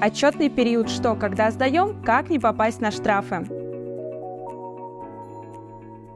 Отчетный период «Что, когда сдаем? Как не попасть на штрафы?»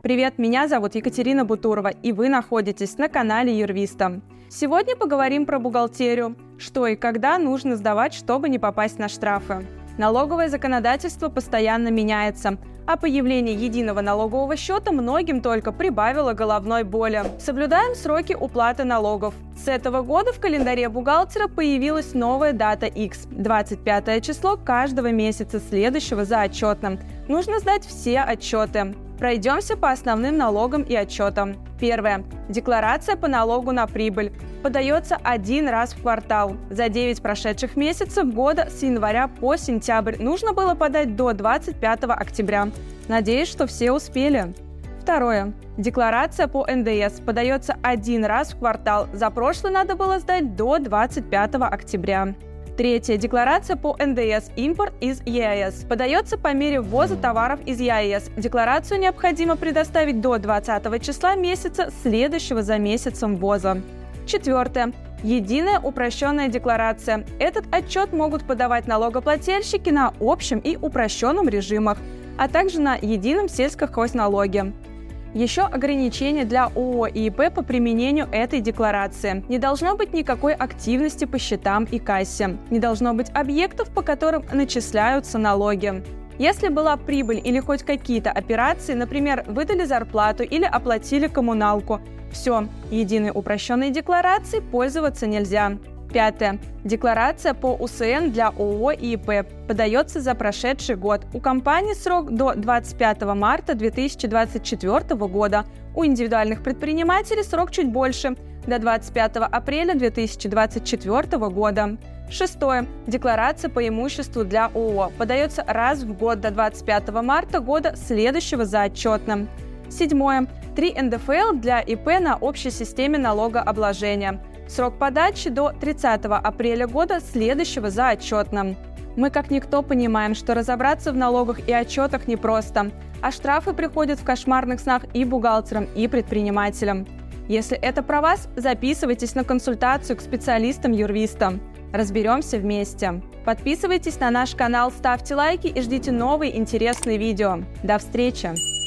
Привет, меня зовут Екатерина Бутурова, и вы находитесь на канале Юрвиста. Сегодня поговорим про бухгалтерию, что и когда нужно сдавать, чтобы не попасть на штрафы. Налоговое законодательство постоянно меняется, а появление единого налогового счета многим только прибавило головной боли. Соблюдаем сроки уплаты налогов. С этого года в календаре бухгалтера появилась новая дата X – 25 число каждого месяца следующего за отчетным. Нужно сдать все отчеты. Пройдемся по основным налогам и отчетам. Первое. Декларация по налогу на прибыль. Подается один раз в квартал. За 9 прошедших месяцев года с января по сентябрь нужно было подать до 25 октября. Надеюсь, что все успели. Второе. Декларация по НДС подается один раз в квартал. За прошлый надо было сдать до 25 октября. Третье. Декларация по НДС «Импорт из ЕАЭС» подается по мере ввоза товаров из ЕАЭС. Декларацию необходимо предоставить до 20 числа месяца, следующего за месяцем ввоза. Четвертое. Единая упрощенная декларация. Этот отчет могут подавать налогоплательщики на общем и упрощенном режимах, а также на едином сельскохозналоге. Еще ограничения для ООО и ИП по применению этой декларации. Не должно быть никакой активности по счетам и кассе. Не должно быть объектов, по которым начисляются налоги. Если была прибыль или хоть какие-то операции, например, выдали зарплату или оплатили коммуналку, все, единой упрощенной декларацией пользоваться нельзя. Пятое. Декларация по УСН для ООО и ИП подается за прошедший год. У компании срок до 25 марта 2024 года. У индивидуальных предпринимателей срок чуть больше – до 25 апреля 2024 года. Шестое. Декларация по имуществу для ООО подается раз в год до 25 марта года следующего за отчетным. Седьмое. Три НДФЛ для ИП на общей системе налогообложения – Срок подачи до 30 апреля года следующего за отчетным. Мы как никто понимаем, что разобраться в налогах и отчетах непросто, а штрафы приходят в кошмарных снах и бухгалтерам, и предпринимателям. Если это про вас, записывайтесь на консультацию к специалистам-юрвистам. Разберемся вместе. Подписывайтесь на наш канал, ставьте лайки и ждите новые интересные видео. До встречи!